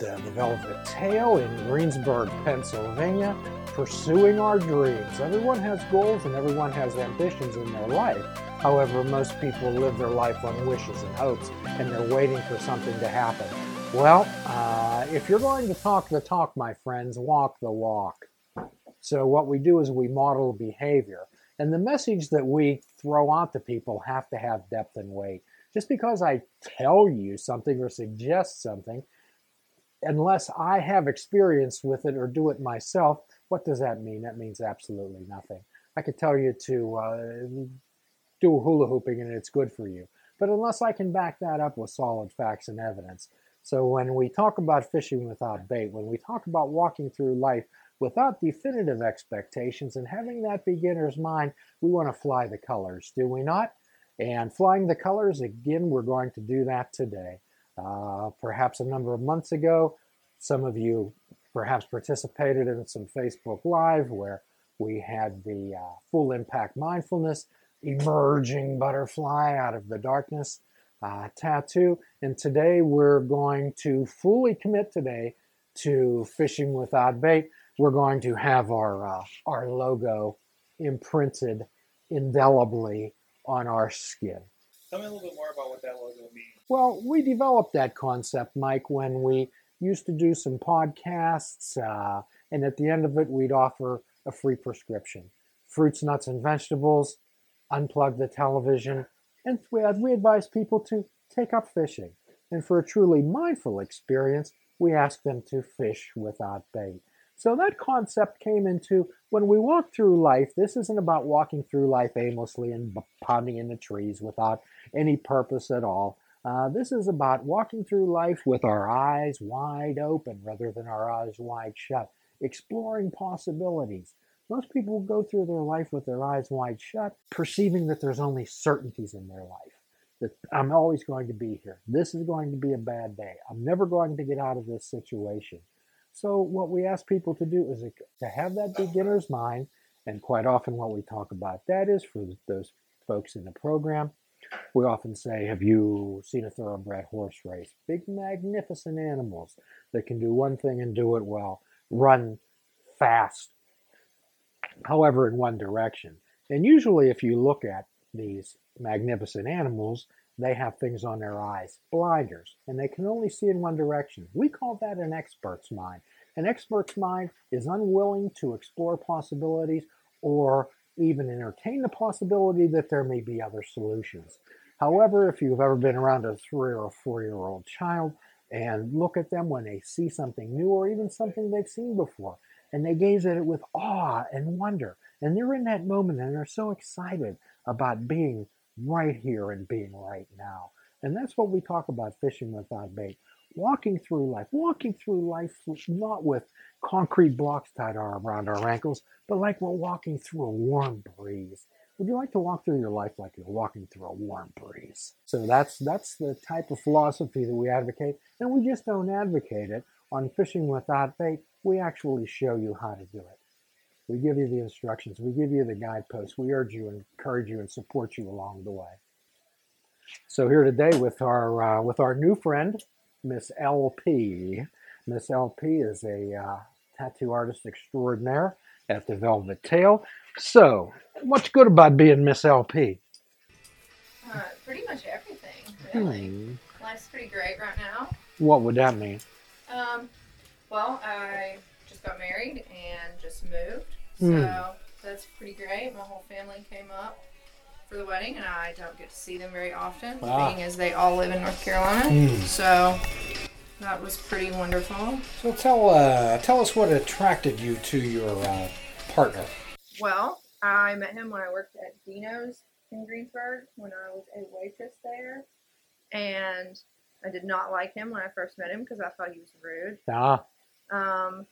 at uh, the Velvet Tail in Greensburg, Pennsylvania, pursuing our dreams. Everyone has goals and everyone has ambitions in their life. However, most people live their life on wishes and hopes, and they're waiting for something to happen. Well, uh, if you're going to talk the talk, my friends, walk the walk. So, what we do is we model behavior. And the message that we throw out to people have to have depth and weight. Just because I tell you something or suggest something, unless I have experience with it or do it myself, what does that mean? That means absolutely nothing. I could tell you to uh, do hula hooping and it's good for you. But unless I can back that up with solid facts and evidence. So when we talk about fishing without bait, when we talk about walking through life without definitive expectations and having that beginner's mind, we want to fly the colors, do we not? And flying the colors, again, we're going to do that today. Uh, perhaps a number of months ago, some of you perhaps participated in some Facebook Live where we had the uh, full impact mindfulness emerging butterfly out of the darkness uh, tattoo. And today we're going to fully commit today to fishing without bait. We're going to have our uh, our logo imprinted indelibly on our skin. Tell me a little bit more about what that logo means. Well, we developed that concept, Mike, when we used to do some podcasts, uh, and at the end of it, we'd offer a free prescription fruits, nuts, and vegetables, unplug the television, and we, we advise people to take up fishing. And for a truly mindful experience, we ask them to fish without bait. So that concept came into when we walk through life. This isn't about walking through life aimlessly and pounding into trees without any purpose at all. Uh, this is about walking through life with our eyes wide open rather than our eyes wide shut, exploring possibilities. Most people go through their life with their eyes wide shut, perceiving that there's only certainties in their life. That I'm always going to be here. This is going to be a bad day. I'm never going to get out of this situation. So, what we ask people to do is to have that beginner's mind, and quite often what we talk about that is for those folks in the program. We often say, Have you seen a thoroughbred horse race? Big, magnificent animals that can do one thing and do it well, run fast, however, in one direction. And usually, if you look at these magnificent animals, they have things on their eyes, blinders, and they can only see in one direction. We call that an expert's mind. An expert's mind is unwilling to explore possibilities or even entertain the possibility that there may be other solutions. However, if you've ever been around a three or four year old child and look at them when they see something new or even something they've seen before, and they gaze at it with awe and wonder. And they're in that moment and they're so excited about being right here and being right now. And that's what we talk about fishing without bait. Walking through life, walking through life not with concrete blocks tied around our ankles, but like we're walking through a warm breeze. Would you like to walk through your life like you're walking through a warm breeze? So that's that's the type of philosophy that we advocate, and we just don't advocate it on fishing without bait we actually show you how to do it. We give you the instructions, we give you the guideposts, we urge you and encourage you and support you along the way. So here today with our uh, with our new friend, Miss LP. Miss LP is a uh, tattoo artist extraordinaire at the Velvet Tail. So, what's good about being Miss LP? Uh, pretty much everything, really. Hmm. Life's pretty great right now. What would that mean? Um, well, I just got married and just moved, Hmm. so that's pretty great. My whole family came up for the wedding, and I don't get to see them very often, Ah. being as they all live in North Carolina. Hmm. So that was pretty wonderful. So tell uh, tell us what attracted you to your uh, partner. Well, I met him when I worked at Dino's in Greensburg when I was a waitress there, and I did not like him when I first met him because I thought he was rude. Ah, Um,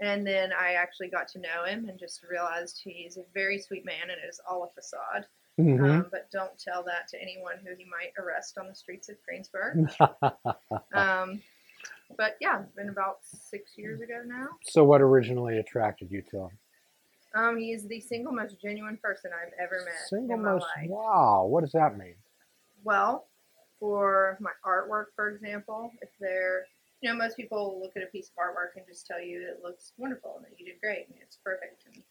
and then I actually got to know him and just realized he's a very sweet man and it is all a facade. mhm. Um, but don't tell that to anyone who he might arrest on the streets of Greensburg. Um, but yeah, it's been about six years ago now. so what originally attracted you to him? Um, he is the single most genuine person I've ever met Single in my most. life. Wow, what does that mean? Well, for my artwork, for example, if there you know, most people look at a piece of artwork and just tell you it looks wonderful and that you did great and it's perfect. And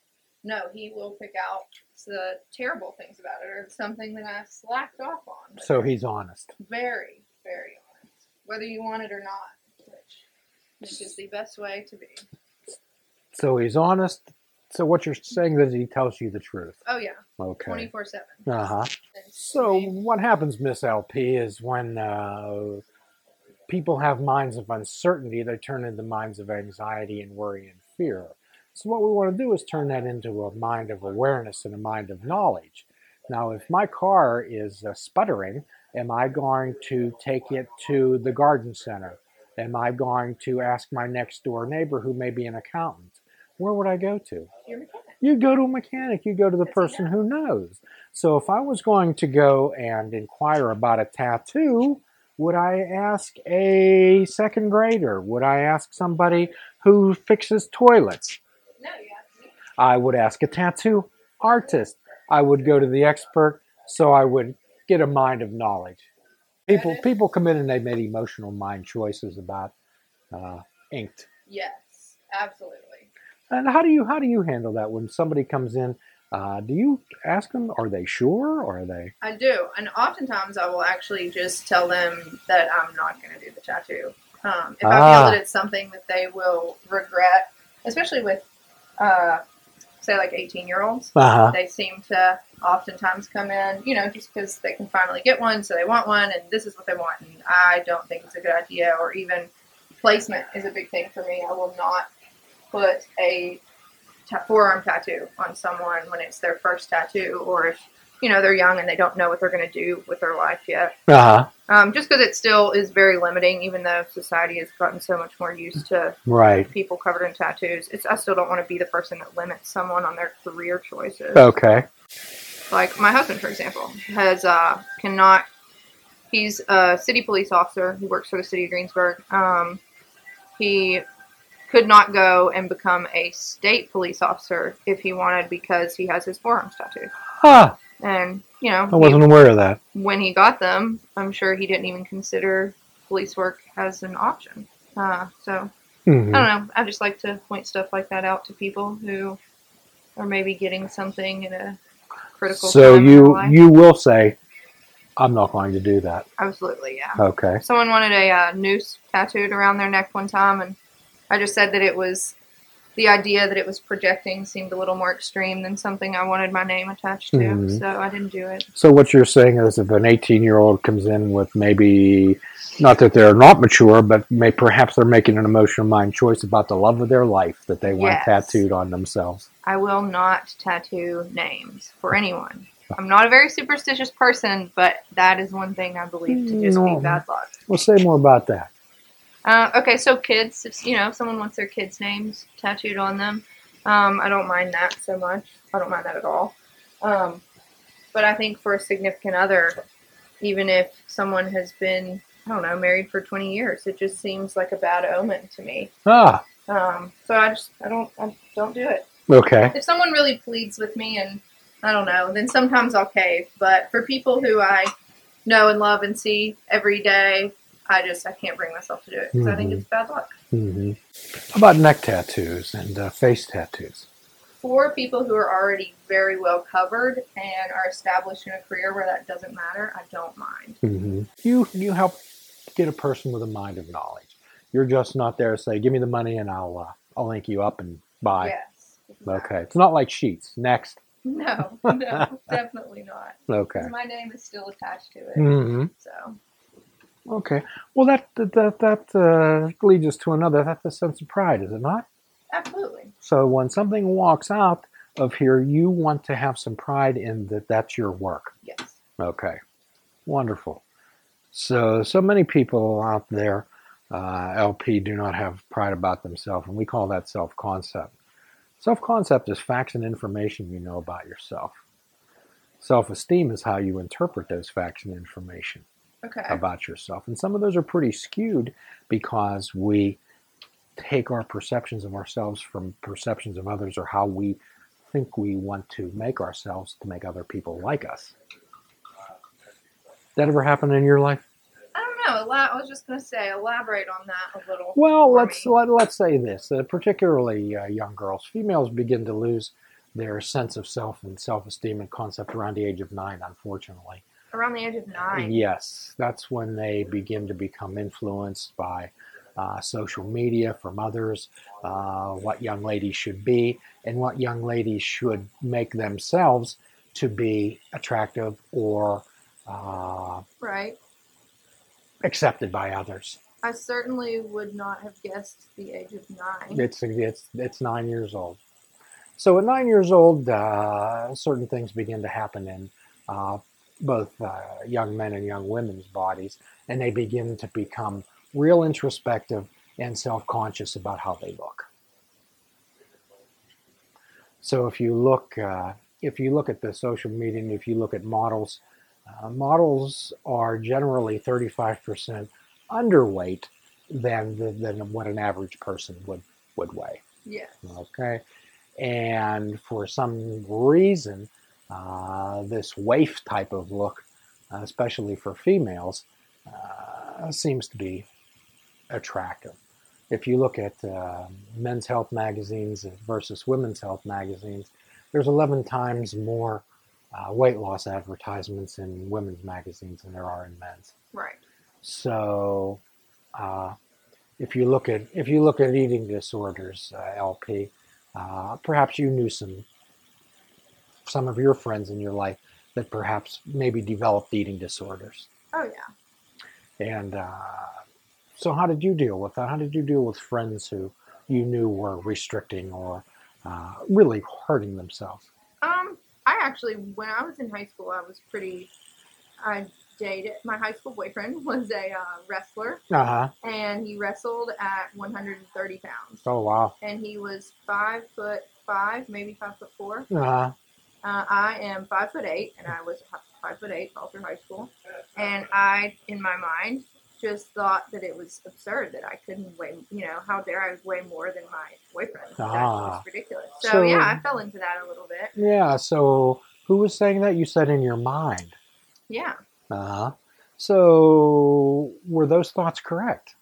no, he will pick out the terrible things about it or something that I've slacked off on. So he's honest. very, very honest, whether you want it or not, which, which is the best way to be. So he's honest. So what you're saying is he tells you the truth. Oh yeah, Okay. twenty four seven. Uh huh. So what happens, Miss LP, is when uh, people have minds of uncertainty, they turn into minds of anxiety and worry and fear. So what we want to do is turn that into a mind of awareness and a mind of knowledge. Now, if my car is uh, sputtering, am I going to take it to the garden center? Am I going to ask my next door neighbor who may be an accountant? Where would I go to? Your mechanic. You go to a mechanic, you go to the person yeah. who knows. So if I was going to go and inquire about a tattoo, would I ask a second grader? Would I ask somebody who fixes toilets? No, you have to. I would ask a tattoo artist. I would go to the expert so I would get a mind of knowledge. People people come in and they made emotional mind choices about uh, inked. Yes, absolutely. And how do you how do you handle that when somebody comes in? Uh, do you ask them? Are they sure? Or are they? I do, and oftentimes I will actually just tell them that I'm not going to do the tattoo. Um, if I Ah. feel that it's something that they will regret, especially with, uh, say, like 18 year olds, Uh huh. they seem to oftentimes come in, you know, just because they can finally get one, so they want one, and this is what they want, and I don't think it's a good idea, or even placement is a big thing for me. I will not put a ta- forearm tattoo on someone when it's their first tattoo, or if you know they're young and they don't know what they're going to do with their life yet. Uh huh. Um, just because it still is very limiting, even though society has gotten so much more used to Right. people covered in tattoos. It's I still don't want to be the person that limits someone on their career choices. Okay. Like my husband, for example, has uh, cannot. He's a city police officer. He works for the city of Greensburg. Um, he could not go and become a state police officer if he wanted because he has his forearms tattooed. Ah, And you know, I wasn't aware of that. when he got them, I'm sure he didn't even consider police work as an option. Uh, so Mhm. I don't know. I just like to point stuff like that out to people who are maybe getting something in a critical. So you you will say, I'm not going to do that. absolutely yeah. Okay. Someone wanted a uh, noose tattooed around their neck one time, and I just said that it was the idea that it was projecting seemed a little more extreme than something I wanted my name attached to. Mhm. So I didn't do it. So what you're saying is, if an 18 year old comes in with maybe, not that they're not mature, but may perhaps they're making an emotional mind choice about the love of their life that they want Yes. tattooed on themselves. I will not tattoo names for anyone. I'm not a very superstitious person, but that is one thing I believe to just No. be bad luck. Well, say more about that. Uh, okay, so kids, if, you know, if someone wants their kids' names tattooed on them, um, I don't mind that so much. I don't mind that at all. Um, but I think for a significant other, even if someone has been, I don't know, married for 20 years, it just seems like a bad omen to me. Ah, Um, so I just, I don't, I don't do it. okay. If someone really pleads with me and I don't know, then sometimes I'll cave. But for people who I know and love and see every day, I just I can't bring myself to do it because I think Mhm. it's bad luck. hmm How about neck tattoos and uh, face tattoos? For people who are already very well covered and are established in a career where that doesn't matter, I don't mind. hmm You you help get a person with a mind of knowledge. You're just not there to say, "Give me the money and I'll uh, I'll link you up and buy." Yes. Okay, it's not like sheets. Next. No, no, definitely not. Okay. My name is still attached to it. hmm So Okay. Well, that that that, uh, leads us to another. That's a sense of pride, is it not? absolutely. So when something walks out of here, you want to have some pride in that. That's your work. Yes. Okay. Wonderful. So so many people out there, uh, LP, do not have pride about themselves, and we call that self concept. Self concept is facts and information you know about yourself. Self esteem is how you interpret those facts and information Okay. about yourself. And some of those are pretty skewed because we take our perceptions of ourselves from perceptions of others or how we think we want to make ourselves to make other people like us. That ever happen in your life? I don't no, ela- I was just going to say, elaborate on that a little. Well, let's me. let, let's say this: uh, particularly uh, young girls, females begin to lose their sense of self and self-esteem and concept around the age of nine. Unfortunately, Around the age of nine. yes, that's when they begin to become influenced by uh, social media from others, uh, what young ladies should be, and what young ladies should make themselves to be attractive or uh, Right. accepted by others. I certainly would not have guessed the age of nine. It's it's it's nine years old. So at nine years old, uh, certain things begin to happen in uh, both uh, young men and young women's bodies, and they begin to become real introspective and self-conscious about how they look. So if you look uh, if you look at the social media, and if you look at models, uh, models are generally 35% underweight than the, than what an average person would would weigh. Yeah. Okay, and for some reason, uh, this waif type of look, uh, especially for females, uh, seems to be attractive. If you look at uh, men's health magazines versus women's health magazines, there's 11 times more uh, weight loss advertisements in women's magazines than there are in men's. Right. So, uh, if you look at if you look at eating disorders, uh, LP, uh, perhaps you knew some some of your friends in your life that perhaps maybe developed eating disorders. Oh yeah. And uh, so, how did you deal with that? How did you deal with friends who you knew were restricting or uh, really hurting themselves? Um, I actually, when I was in high school, I was pretty. I dated my high school boyfriend was a uh, wrestler, Uh huh. and he wrestled at 130 pounds, Oh wow. and he was five foot five, maybe five foot four. Uh huh. Uh, I am five foot eight, and I was five foot eight all through high school. And I, in my mind, just thought that it was absurd that I couldn't weigh. You know, how dare I weigh more than my boyfriend? That Ah. was ridiculous. So, So- yeah, I fell into that a little bit. Yeah. So, who was saying that? You said in your mind. Yeah. Uh huh. So, were those thoughts correct?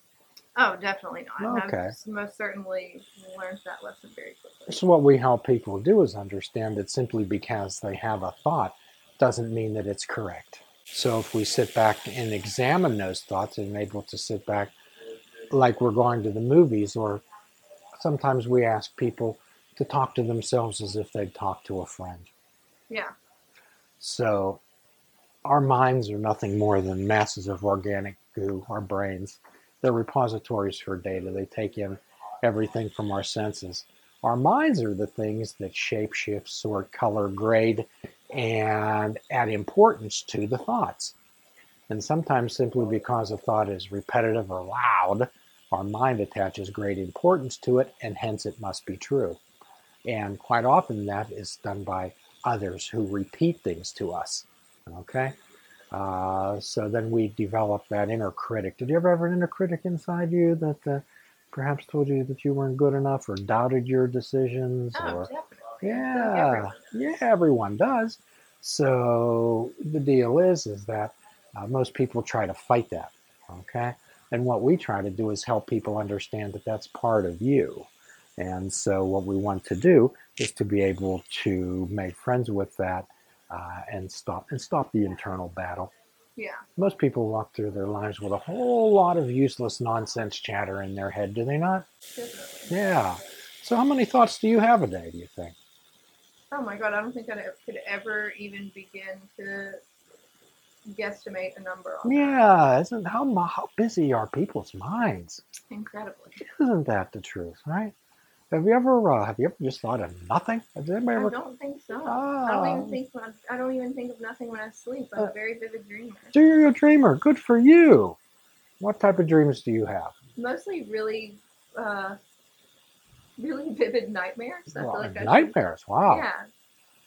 Oh, definitely not. Okay. I've most certainly learned that lesson very quickly. So, what we help people do is understand that simply because they have a thought doesn't mean that it's correct. So, if we sit back and examine those thoughts and able to sit back like we're going to the movies, or sometimes we ask people to talk to themselves as if they'd talk to a friend. Yeah. So, our minds are nothing more than masses of organic goo, our brains. They're repositories for data. They take in everything from our senses. Our minds are the things that shape, shift, sort, color, grade, and add importance to the thoughts. And sometimes, simply because a thought is repetitive or loud, our mind attaches great importance to it, and hence it must be true. And quite often, that is done by others who repeat things to us. Okay? Uh, so then we develop that inner critic. Did you ever have an inner critic inside you that uh, perhaps told you that you weren't good enough or doubted your decisions? Oh, or definitely. yeah, Everyone. yeah, everyone does. So the deal is, is that uh, most people try to fight that. Okay, and what we try to do is help people understand that that's part of you. And so what we want to do is to be able to make friends with that uh, and stop and stop the internal battle. Yeah. Most people walk through their lives with a whole lot of useless nonsense chatter in their head, do they not? Definitely. Yeah. So how many thoughts do you have a day? Do you think? Oh my god, I don't think I could ever even begin to guesstimate a number on Yeah, isn't how how busy are people's minds? Incredibly. Isn't that the truth, right? Have you ever uh, have you ever just thought of nothing? Has anybody I ever? don't think so. I Ah, don't even think when I don't even think of nothing when I sleep. I'm Uh, a very vivid dreamer. so you're a dreamer. Good for you. What type of dreams do you have? Mostly really uh really vivid nightmares. I feel Well, like I should- nightmares. Wow. Yeah.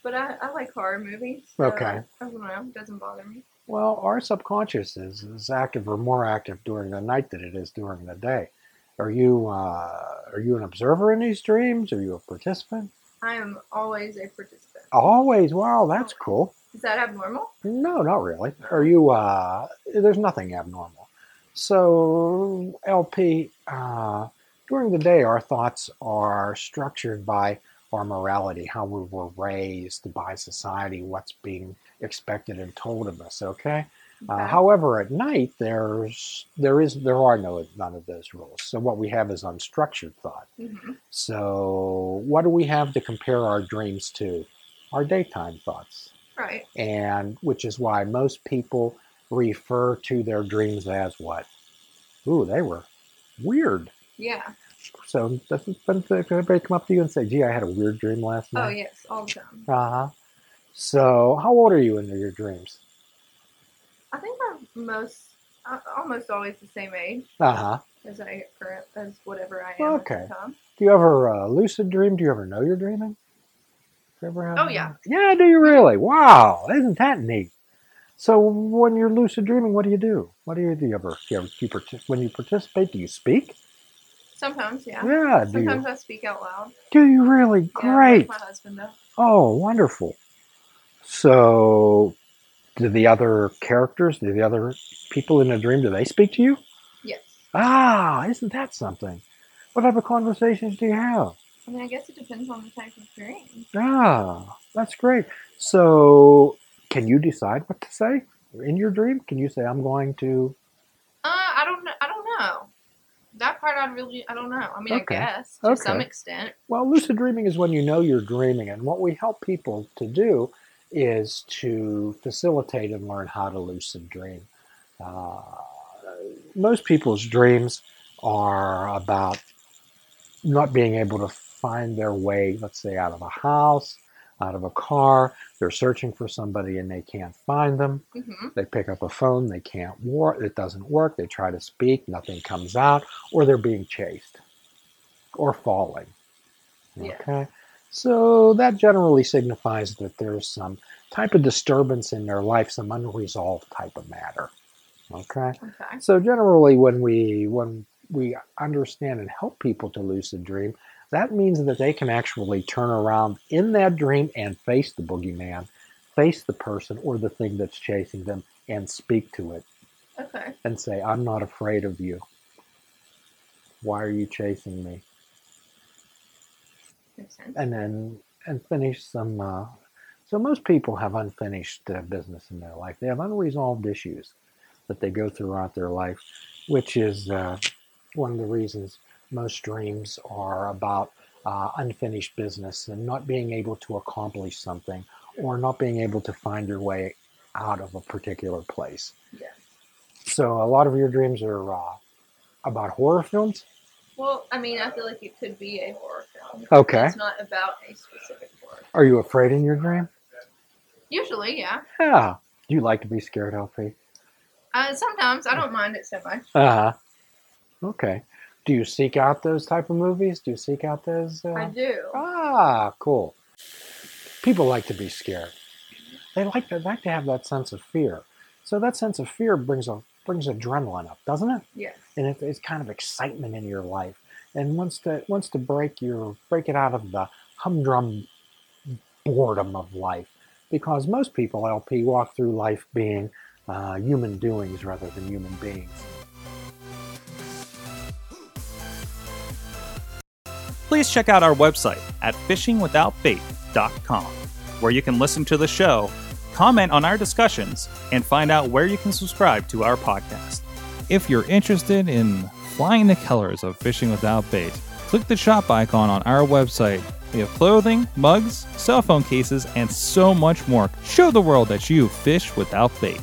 But I, I like horror movies. So Okay. I don't know, it doesn't bother me. Well, our subconscious is, is active or more active during the night than it is during the day. Are you uh, are you an observer in these dreams? Are you a participant? I am always a participant. Always. Wow, that's cool. Is that abnormal? No, not really. Are you? Uh, there's nothing abnormal. So, LP, uh, during the day, our thoughts are structured by our morality, how we were raised by society, what's being expected and told of us. Okay. Uh, however, at night there's there is there are no none of those rules. So what we have is unstructured thought. Mhm. So what do we have to compare our dreams to? Our daytime thoughts, Right. and which is why most people refer to their dreams as what? Ooh, they were weird. Yeah. So doesn't, doesn't anybody come up to you and say, "Gee, I had a weird dream last night"? Oh yes, all the time. Uh huh. So how old are you in your dreams? I think I'm most, uh, almost always the same age Uh huh. as I current as whatever I am Okay. at the time. Do you ever uh, lucid dream? Do you ever know you're dreaming? You ever have Oh, yeah. Yeah, do you really? Wow, isn't that neat? So when you're lucid dreaming, what do you do? What do you do? You ever, do you ever do you partic- when you participate? Do you speak? Sometimes, yeah. Yeah. Do Sometimes you? I speak out loud. Do you really? Yeah, Great. my husband does. Oh, wonderful. So, do the other characters, do the other people in the dream, do they speak to you? Yes. Ah, isn't that something? What type of conversations do you have? I mean, I guess it depends on the type of dream. Ah, that's great. So, can you decide what to say in your dream? Can you say, "I'm going to"? Uh, I don't know. I don't know. That part, I really, I don't know. I mean, Okay. I guess to some extent. Well, lucid dreaming is when you know you're dreaming, and what we help people to do is to facilitate and learn how to lucid dream. Uh, most people's dreams are about not being able to find their way, let's say, out of a house, out of a car. They're searching for somebody and they can't find them. hmm They pick up a phone, they can't work, it doesn't work. They try to speak, nothing comes out, or they're being chased or falling. Yeah. Okay. So that generally signifies that there's some type of disturbance in their life, some unresolved type of matter. Okay. Okay. So generally when we when we understand and help people to lucid dream, that means that they can actually turn around in that dream and face the boogeyman, face the person or the thing that's chasing them and speak to it Okay. and say, I'm not afraid of you. Why are you chasing me? Makes sense. And then and finish some. Uh, so most people have unfinished uh, business in their life. They have unresolved issues that they go throughout their life, which is uh, one of the reasons most dreams are about uh, unfinished business and not being able to accomplish something or not being able to find your way out of a particular place. Yeah. So a lot of your dreams are uh, about horror films. Well, I mean, I feel like it could be a horror film. Okay. It's not about a specific horror. Are you afraid in your dream? Usually, yeah. Yeah. Do you like to be scared, LP? Uh, sometimes I don't mind it so much. Uh huh. Okay. Do you seek out those type of movies? Do you seek out those? Uh... I do. Ah, cool. People like to be scared. They like to like to have that sense of fear. So that sense of fear brings a brings adrenaline up, doesn't it? Yes. And it, it's kind of excitement in your life, and wants to wants to break your break it out of the humdrum boredom of life. Because most people, LP, walk through life being uh, human doings rather than human beings. Please check out our website at fishingwithoutbait.com, where you can listen to the show, comment on our discussions, and find out where you can subscribe to our podcast. If you're interested in flying the colors of fishing without bait, click the shop icon on our website. We have clothing, mugs, cell phone cases, and so much more. Show the world that you fish without bait.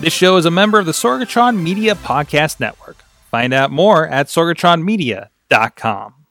This show is a member of the Sorgatron Media Podcast Network. Find out more at sorgatronmedia.com.